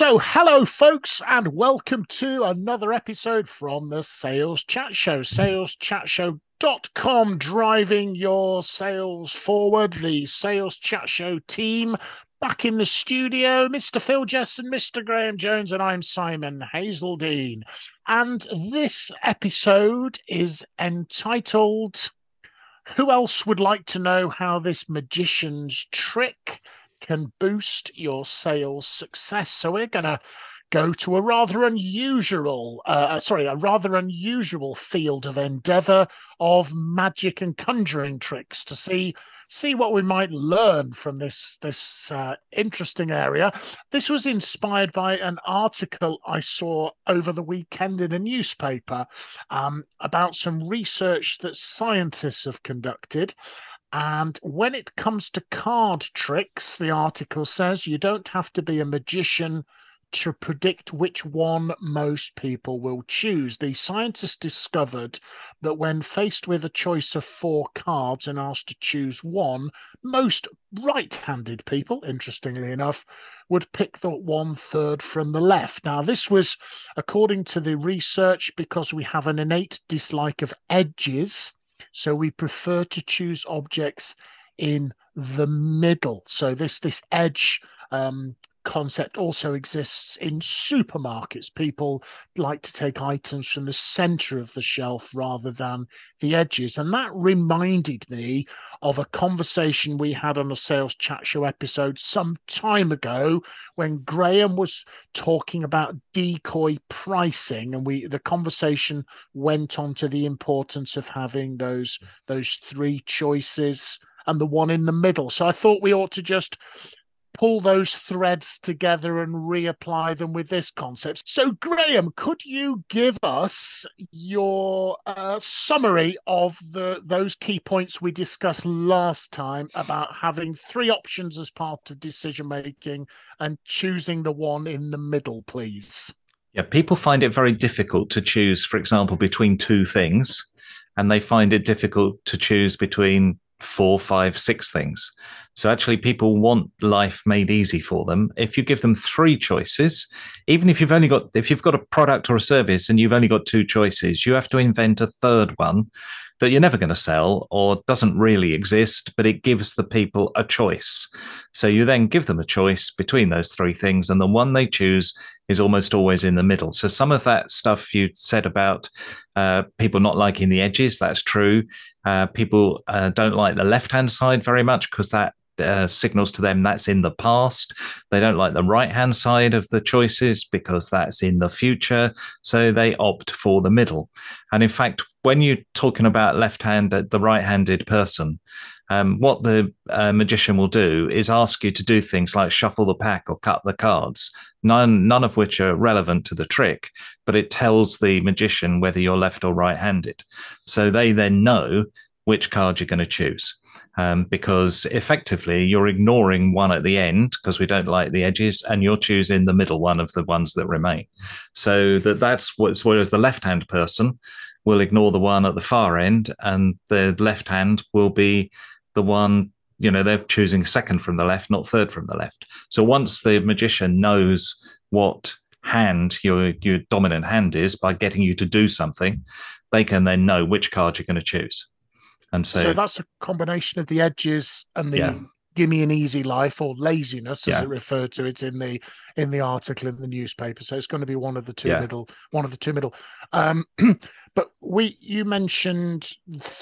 So, hello, folks, and welcome to another episode from the Sales Chat Show. SalesChatShow.com driving your sales forward. The Sales Chat Show team back in the studio, Mr. Phil Jesson and Mr. Graham Jones, and I'm Simon Hazeldine. And this episode is entitled Who Else Would Like to Know How This Magician's Trick can boost your sales success. So we're going to go to a rather unusual, uh, uh, sorry, a rather unusual field of endeavor of magic and conjuring tricks to see see what we might learn from this this uh, interesting area. This was inspired by an article I saw over the weekend in a newspaper um, about some research that scientists have conducted and when it comes to card tricks, the article says you don't have to be a magician to predict which one most people will choose. The scientists discovered that when faced with a choice of four cards and asked to choose one, most right handed people, interestingly enough, would pick the one third from the left. Now, this was according to the research because we have an innate dislike of edges so we prefer to choose objects in the middle. So this this edge um, concept also exists in supermarkets. People like to take items from the center of the shelf rather than the edges. And that reminded me of a conversation we had on a sales chat show episode some time ago when Graham was talking about decoy pricing and we the conversation went on to the importance of having those those three choices and the one in the middle. So I thought we ought to just pull those threads together and reapply them with this concept. So, Graham, could you give us your uh, summary of the those key points we discussed last time about having three options as part of decision making and choosing the one in the middle, please? Yeah, people find it very difficult to choose, for example, between two things, and they find it difficult to choose between four, five, six things. So actually, people want life made easy for them. If you give them three choices, even if you've only got if you've got a product or a service and you've only got two choices, you have to invent a third one that you're never going to sell or doesn't really exist, but it gives the people a choice. So you then give them a choice between those three things, and the one they choose is almost always in the middle. So some of that stuff you said about uh, people not liking the edges, that's true. Uh, people uh, don't like the left hand side very much because that uh, signals to them that's in the past. They don't like the right hand side of the choices because that's in the future. So they opt for the middle. And in fact, when you're talking about left handed, the right handed person, um, what the uh, magician will do is ask you to do things like shuffle the pack or cut the cards, none, none of which are relevant to the trick, but it tells the magician whether you're left or right handed. So they then know which card you're going to choose um, because effectively you're ignoring one at the end because we don't like the edges and you're choosing the middle one of the ones that remain. So that that's what's whereas the left hand person will ignore the one at the far end and the left hand will be the one you know they're choosing second from the left not third from the left. So once the magician knows what hand your your dominant hand is by getting you to do something they can then know which card you're going to choose and so, so that's a combination of the edges and the yeah. give me an easy life or laziness, as yeah. it referred to it in the in the article in the newspaper. So it's going to be one of the two yeah. middle, one of the two middle. Um, but we, you mentioned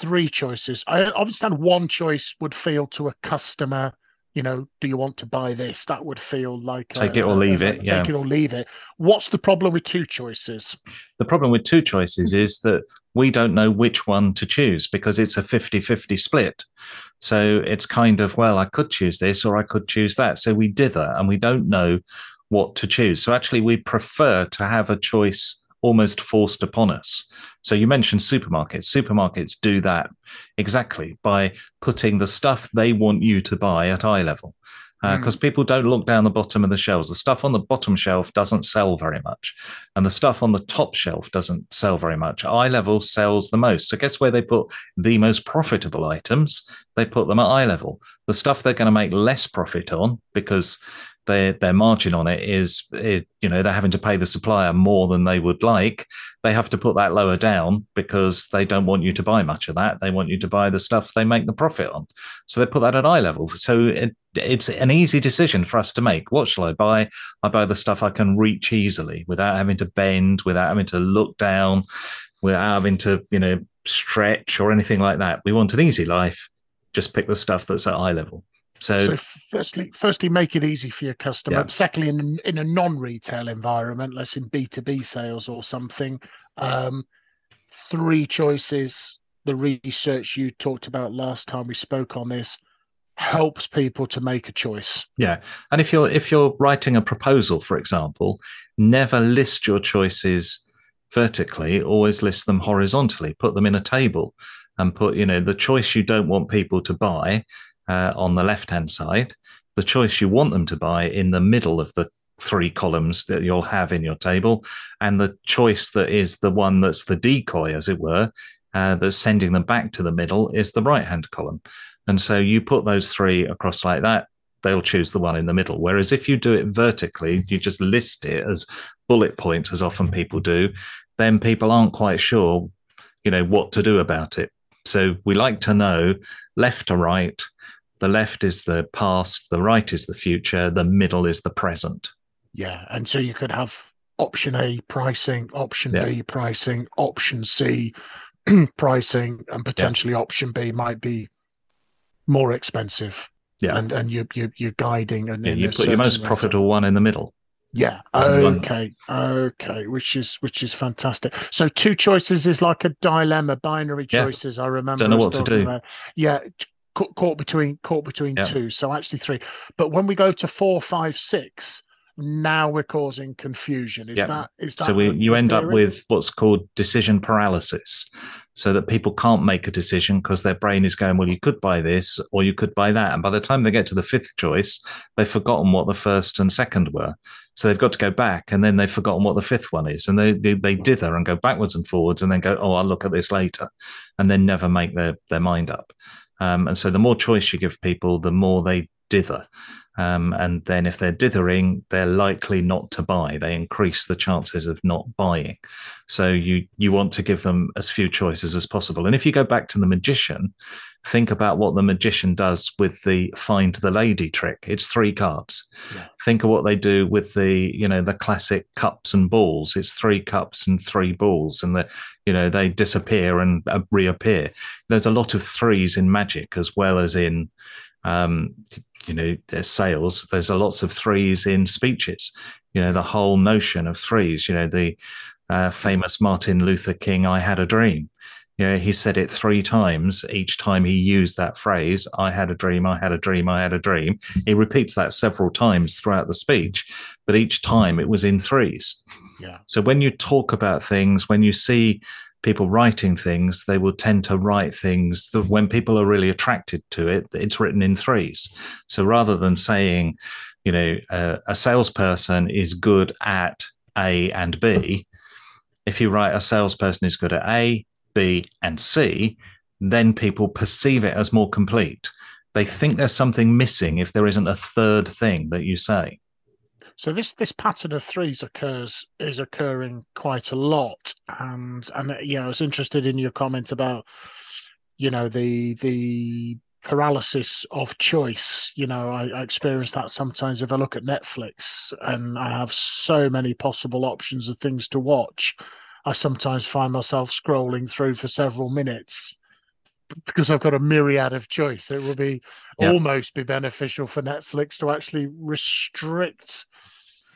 three choices. I understand one choice would feel to a customer you know, do you want to buy this? That would feel like take a, it or leave a, it. yeah. Take it or leave it. What's the problem with two choices? The problem with two choices is that we don't know which one to choose because it's a 50 50 split. So it's kind of, well, I could choose this or I could choose that. So we dither and we don't know what to choose. So actually, we prefer to have a choice almost forced upon us So you mentioned supermarkets. Supermarkets do that exactly by putting the stuff they want you to buy at eye level because uh, mm. people don't look down the bottom of the shelves. The stuff on the bottom shelf doesn't sell very much, and the stuff on the top shelf doesn't sell very much. Eye level sells the most. So, guess where they put the most profitable items? They put them at eye level. The stuff they're going to make less profit on because their their margin on it is it, you know they're having to pay the supplier more than they would like they have to put that lower down because they don't want you to buy much of that. They want you to buy the stuff they make the profit on. So they put that at eye level. So it, it's an easy decision for us to make. What shall i buy? I buy the stuff i can reach easily without having to bend without having to look down without having to you know stretch or anything like that. We want an easy life. Just pick the stuff that's at eye level so, so, firstly, firstly, make it easy for your customer. Yeah. Secondly, in in a non-retail environment, let's in B two B sales or something, um, three choices. The research you talked about last time we spoke on this helps people to make a choice. Yeah, and if you're if you're writing a proposal, for example, never list your choices vertically. Always list them horizontally. Put them in a table, and put you know the choice you don't want people to buy uh, on the left hand side, the choice you want them to buy in the middle of the three columns that you'll have in your table, and the choice that is the one that's the decoy, as it were, uh, that's sending them back to the middle is the right hand column. And so you put those three across like that, they'll choose the one in the middle. Whereas if you do it vertically, you just list it as bullet points, as often people do, then people aren't quite sure, you know, what to do about it. So we like to know left to right, the left is the past, the right is the future, the middle is the present. Yeah. And so you could have option A pricing, option yeah. B pricing, option C pricing, and potentially yeah. option B might be more expensive. Yeah. And and you you you're guiding and yeah, you put your most profitable one in the middle. Yeah. Okay. Okay. Which is which is fantastic. So two choices is like a dilemma, binary choices. Yeah. I remember. Don't know what to do. About. Yeah caught between caught between yeah. two, so actually three. But when we go to four, five, six, now we're causing confusion. Is yeah. that is that so? We, you end theory? up with what's called decision paralysis, so that people can't make a decision because their brain is going, well, you could buy this or you could buy that, and by the time they get to the fifth choice, they've forgotten what the first and second were. So they've got to go back, and then they've forgotten what the fifth one is, and they they, they dither and go backwards and forwards, and then go, oh, I'll look at this later, and then never make their their mind up. Um, and so the more choice you give people, the more they dither. Um, and then if they're dithering, they're likely not to buy. They increase the chances of not buying. So you you want to give them as few choices as possible. And if you go back to the magician, think about what the magician does with the find the lady trick. It's three cards. Yeah. Think of what they do with the you know the classic cups and balls. It's three cups and three balls, and the you know they disappear and uh, reappear. There's a lot of threes in magic as well as in um, you know, sales, there's a lots of threes in speeches. You know, the whole notion of threes. You know, the uh, famous Martin Luther King, "I had a dream." You know, he said it three times. Each time he used that phrase, "I had a dream," "I had a dream," "I had a dream." He repeats that several times throughout the speech, but each time it was in threes. Yeah. So when you talk about things, when you see people writing things, they will tend to write things that when people are really attracted to it, it's written in threes. So rather than saying, you know, uh, a salesperson is good at A and B, if you write a salesperson is good at A, B, and C, then people perceive it as more complete. They think there's something missing if there isn't a third thing that you say. So this this pattern of threes occurs is occurring quite a lot, and and uh, you know I was interested in your comment about you know the the paralysis of choice. You know I, I experience that sometimes if I look at Netflix and I have so many possible options of things to watch. I sometimes find myself scrolling through for several minutes because I've got a myriad of choice. It will be yeah. almost be beneficial for Netflix to actually restrict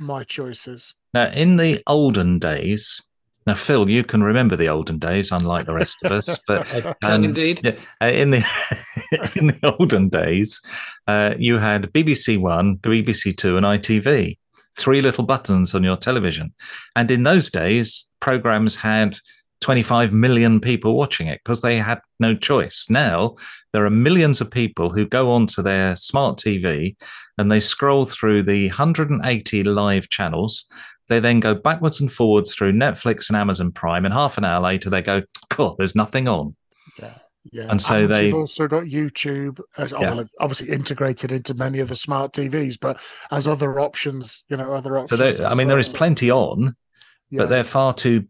my choices. Now, in the olden days, now Phil, you can remember the olden days, unlike the rest of us. But um, indeed, yeah, uh, in the in the olden days, uh, you had BBC One, BBC Two, and ITV. Three little buttons on your television, and in those days, programs had 25 million people watching it because they had no choice. Now there are millions of people who go onto their smart TV and they scroll through the 180 live channels. They then go backwards and forwards through Netflix and Amazon Prime, and half an hour later they go, "Cool, there's nothing on." Yeah. Yeah, and so and they also got YouTube as yeah. obviously integrated into many of the smart TVs, but as other options, you know, other options. So there, I mean, well. there is plenty on, yeah. but they're far too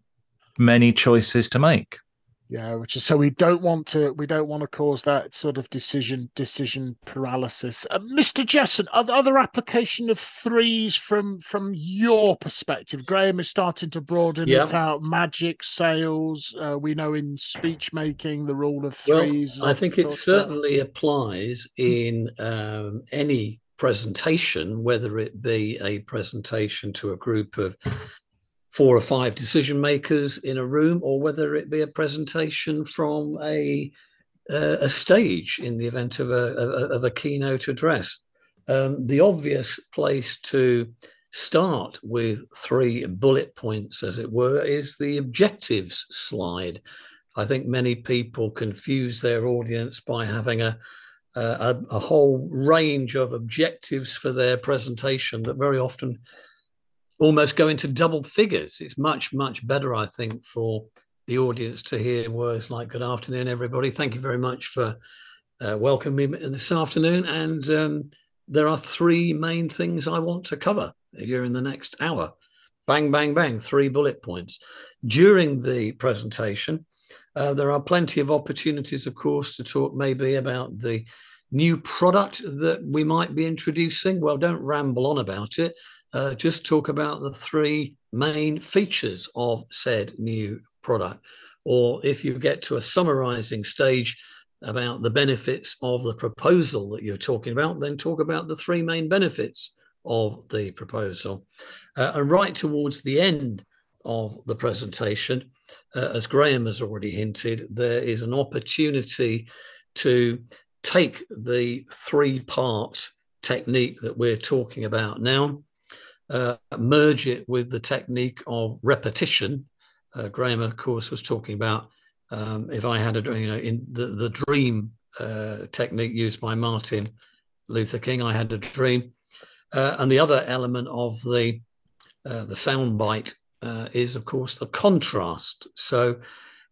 many choices to make. Yeah, which is so we don't want to we don't want to cause that sort of decision decision paralysis. Uh, Mr. Jesson, other, other application of threes from from your perspective. Graham is starting to broaden yeah. it out. Magic, sales. Uh, we know in speech making the rule of threes. Well, I think it certainly about. applies in um, any presentation, whether it be a presentation to a group of four or five decision makers in a room, or whether it be a presentation from a uh, a stage in the event of a of a keynote address. Um, the obvious place to start with three bullet points, as it were, is the objectives slide. I think many people confuse their audience by having a a, a whole range of objectives for their presentation that very often almost go into double figures. It's much, much better, I think, for the audience to hear words like "Good afternoon, everybody. Thank you very much for uh, welcoming me this afternoon." And um, there are three main things I want to cover during the next hour. Bang, bang, bang. Three bullet points during the presentation. Uh, there are plenty of opportunities, of course, to talk maybe about the new product that we might be introducing. Well, don't ramble on about it uh, just talk about the three main features of said new product. Or if you get to a summarizing stage about the benefits of the proposal that you're talking about, then talk about the three main benefits of the proposal. Uh, and right towards the end of the presentation, uh, as Graham has already hinted, there is an opportunity to take the three part technique that we're talking about now uh, merge it with the technique of repetition. Uh, Graham, of course, was talking about um, if I had a, you know, in the, the dream uh, technique used by Martin Luther King, I had a dream. Uh, and the other element of the, uh, the sound bite uh, is, of course, the contrast. So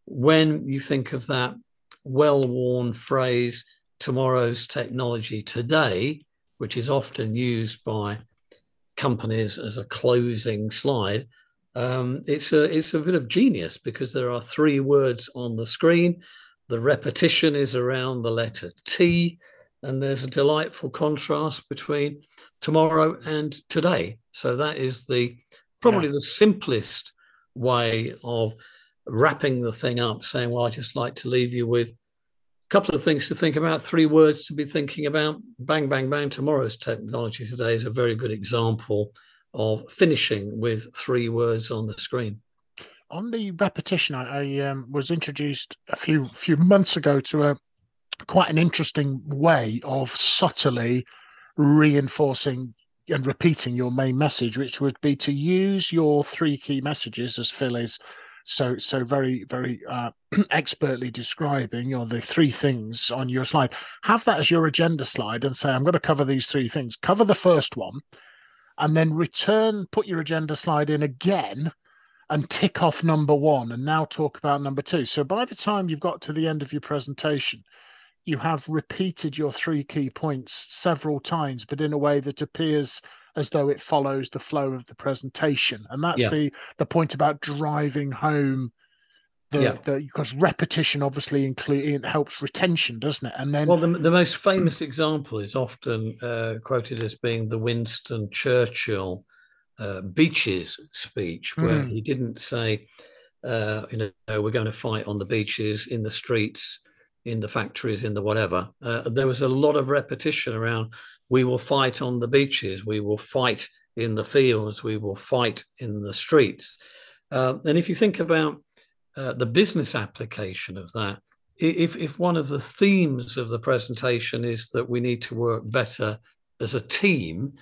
when you think of that well worn phrase, tomorrow's technology today, which is often used by companies as a closing slide. Um, it's a it's a bit of genius because there are three words on the screen. The repetition is around the letter T, and there's a delightful contrast between tomorrow and today. So that is the probably yeah. the simplest way of wrapping the thing up, saying, "Well, I just like to leave you with couple of things to think about, three words to be thinking about. Bang, bang, bang. Tomorrow's technology today is a very good example of finishing with three words on the screen. On the repetition, I, I um, was introduced a few few months ago to a quite an interesting way of subtly reinforcing and repeating your main message, which would be to use your three key messages, as Phil is so so very very uh, expertly describing you know the three things on your slide. Have that as your agenda slide and say i'm going to cover these three things. Cover the first one and then return put your agenda slide in again and tick off number one and now talk about number two. So by the time you've got to the end of your presentation you have repeated your three key points several times but in a way that appears as though it follows the flow of the presentation. And that's yeah. the the point about driving home the, yeah. the because repetition obviously include it helps retention, doesn't it? And then well, the, the most famous example is often uh, quoted as being the Winston Churchill uh, beaches speech, where mm. he didn't say, uh, you know, we're going to fight on the beaches, in the streets, in the factories, in the whatever. Uh, there was a lot of repetition around we will fight on the beaches, we will fight in the fields, we will fight in the streets. Uh, and if you think about uh, the business application of that, if, if one of the themes of the presentation is that we need to work better as a team,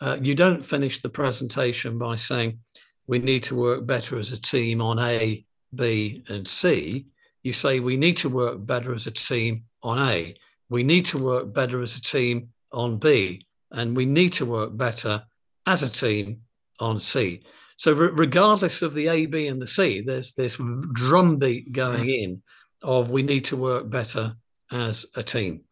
uh, you don't finish the presentation by saying we need to work better as a team on A, B, and C, you say we need to work better as a team on A. We need to work better as a team on B, and we need to work better as a team on C. So, re- regardless of the A, B, and the C, there's this drumbeat going in of we need to work better as a team.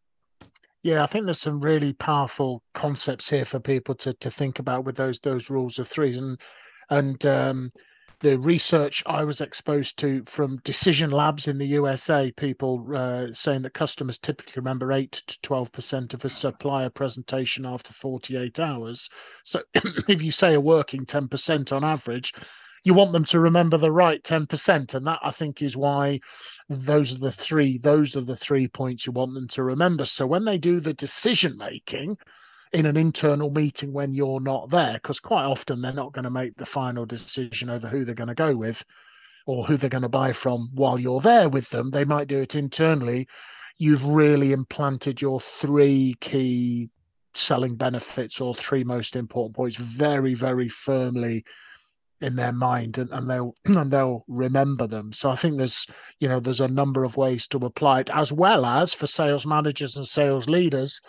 Yeah, I think there's some really powerful concepts here for people to to think about with those those rules of threes and and um, the research I was exposed to from Decision Labs in the USA, people uh, saying that customers typically remember 8 to 12% of a supplier presentation after 48 hours. So if you say a working 10% on average, you want them to remember the right 10%. And that I think is why those are the three, those are the three points you want them to remember. So when they do the decision making, in an internal meeting when you're not there, because quite often they're not going to make the final decision over who they're going to go with or who they're going to buy from while you're there with them. They might do it internally. You've really implanted your three key selling benefits or three most important points very, very firmly in their mind and, and they'll and they'll remember them. So I think there's you know there's a number of ways to apply it, as well as for sales managers and sales leaders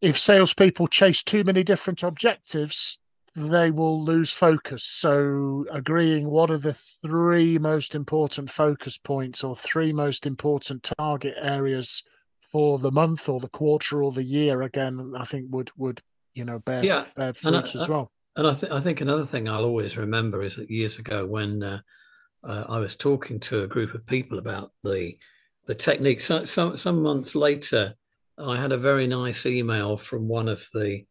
if salespeople chase too many different objectives, they will lose focus. So, agreeing what are the three most important focus points or three most important target areas for the month or the quarter or the year, again, I think would would you know bear yeah. bear fruits as well. And I, th- I think another thing I'll always remember is that years ago when uh, uh, I was talking to a group of people about the the technique. So, some some months later, I had a very nice email from one of the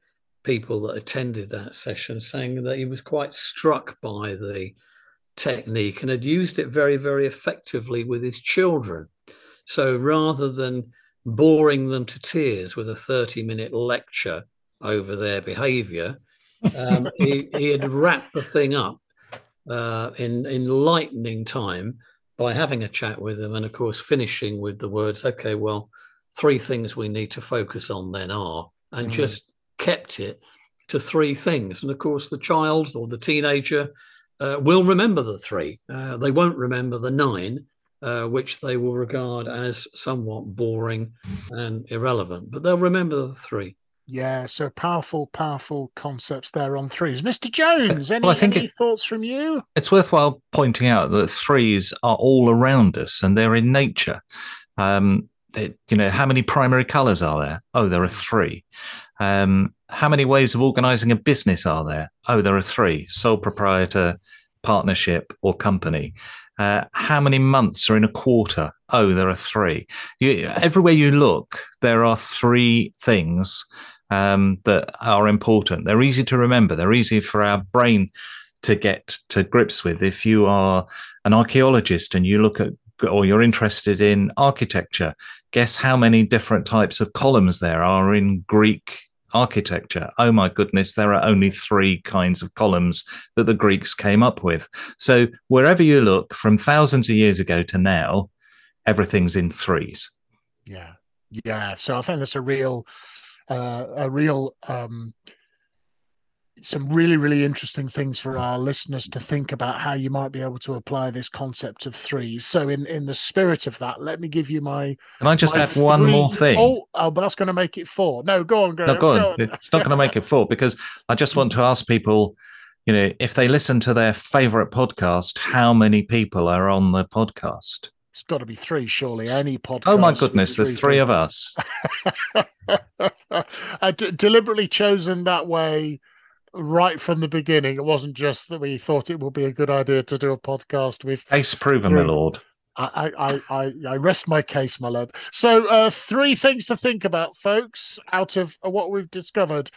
people that attended that session saying that he was quite struck by the technique and had used it very, very effectively with his children. So rather than boring them to tears with a 30 minute lecture over their behavior, um, he, he, had wrapped the thing up uh, in, in lightning time by having a chat with them and, of course, finishing with the words, okay, well, three things we need to focus on then are, and mm. just kept it to three things. And of course, the child or the teenager uh, will remember the three. Uh, they won't remember the nine, uh, which they will regard as somewhat boring and irrelevant, but they'll remember the three. Yeah, so powerful, powerful concepts there on threes. Mr. Jones, any, well, I think any it, thoughts from you? It's worthwhile pointing out that threes are all around us and they're in nature. Um, it, you know, how many primary colors are there? Oh, there are three. Um, how many ways of organizing a business are there? Oh, there are three sole proprietor, partnership, or company. Uh, how many months are in a quarter? Oh, there are three. You, everywhere you look, there are three things um, that are important. They're easy to remember, they're easy for our brain to get to grips with. If you are an archaeologist and you look at or you're interested in architecture, guess how many different types of columns there are in Greek architecture. Oh my goodness, there are only three kinds of columns that the Greeks came up with. So wherever you look, from thousands of years ago to now, everything's in threes. Yeah, yeah. So I think that's a real, uh, a real um, some really, really interesting things for our listeners to think about how you might be able to apply this concept of threes. So, in in the spirit of that, let me give you my. Can I just add three... one more thing? Oh, oh, but that's going to make it four. No, go on, go, on. no, go, on. on. It's not going to make it four because I just want to ask people, you know, if they listen to their favorite podcast, how many people are on the podcast? It's got to be three, surely. Any podcast. Oh my goodness, there's three, three of us. d- deliberately chosen that way right from the beginning. It wasn't just that we thought it would be a good idea to do a podcast with. Case proven, my lord. I, I, I, I rest my case, my lord. So, uh, three things to think about, folks, out of what we've discovered.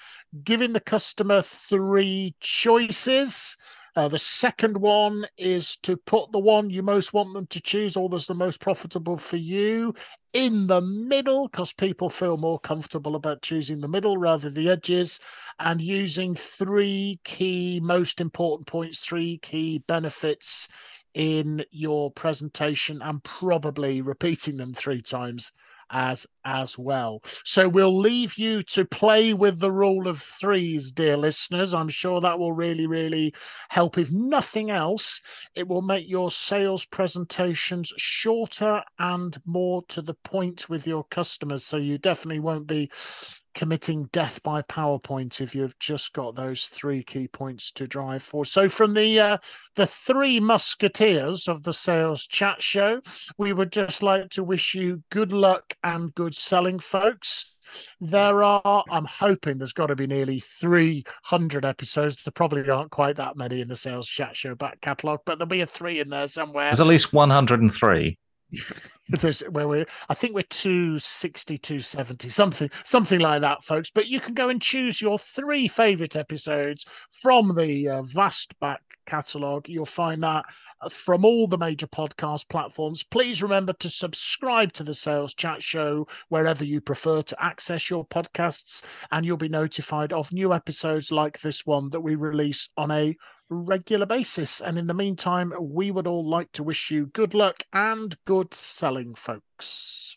Giving the customer three choices uh, the second one is to put the one you most want them to choose, or that's the most profitable for you, in the middle, because people feel more comfortable about choosing the middle rather the edges, and using three key, most important points, three key benefits in your presentation, and probably repeating them three times as as well. So we'll leave you to play with the rule of threes, dear listeners. I'm sure that will really, really help. If nothing else, it will make your sales presentations shorter and more to the point with your customers. So you definitely won't be committing death by PowerPoint if you've just got those three key points to drive for. So from the uh, the three musketeers of the sales chat show, we would just like to wish you good luck and good selling, folks. There are, I'm hoping there's got to be nearly 300 episodes. There probably aren't quite that many in the sales chat show back catalogue, but there'll be a three in there somewhere. There's at least 103. There's, where we I think we're 260, 270, something, something like that, folks. But you can go and choose your three favorite episodes from the uh, vast back catalogue. You'll find that from all the major podcast platforms. Please remember to subscribe to the Sales Chat Show wherever you prefer to access your podcasts, and you'll be notified of new episodes like this one that we release on a regular basis. And in the meantime, we would all like to wish you good luck and good selling, folks.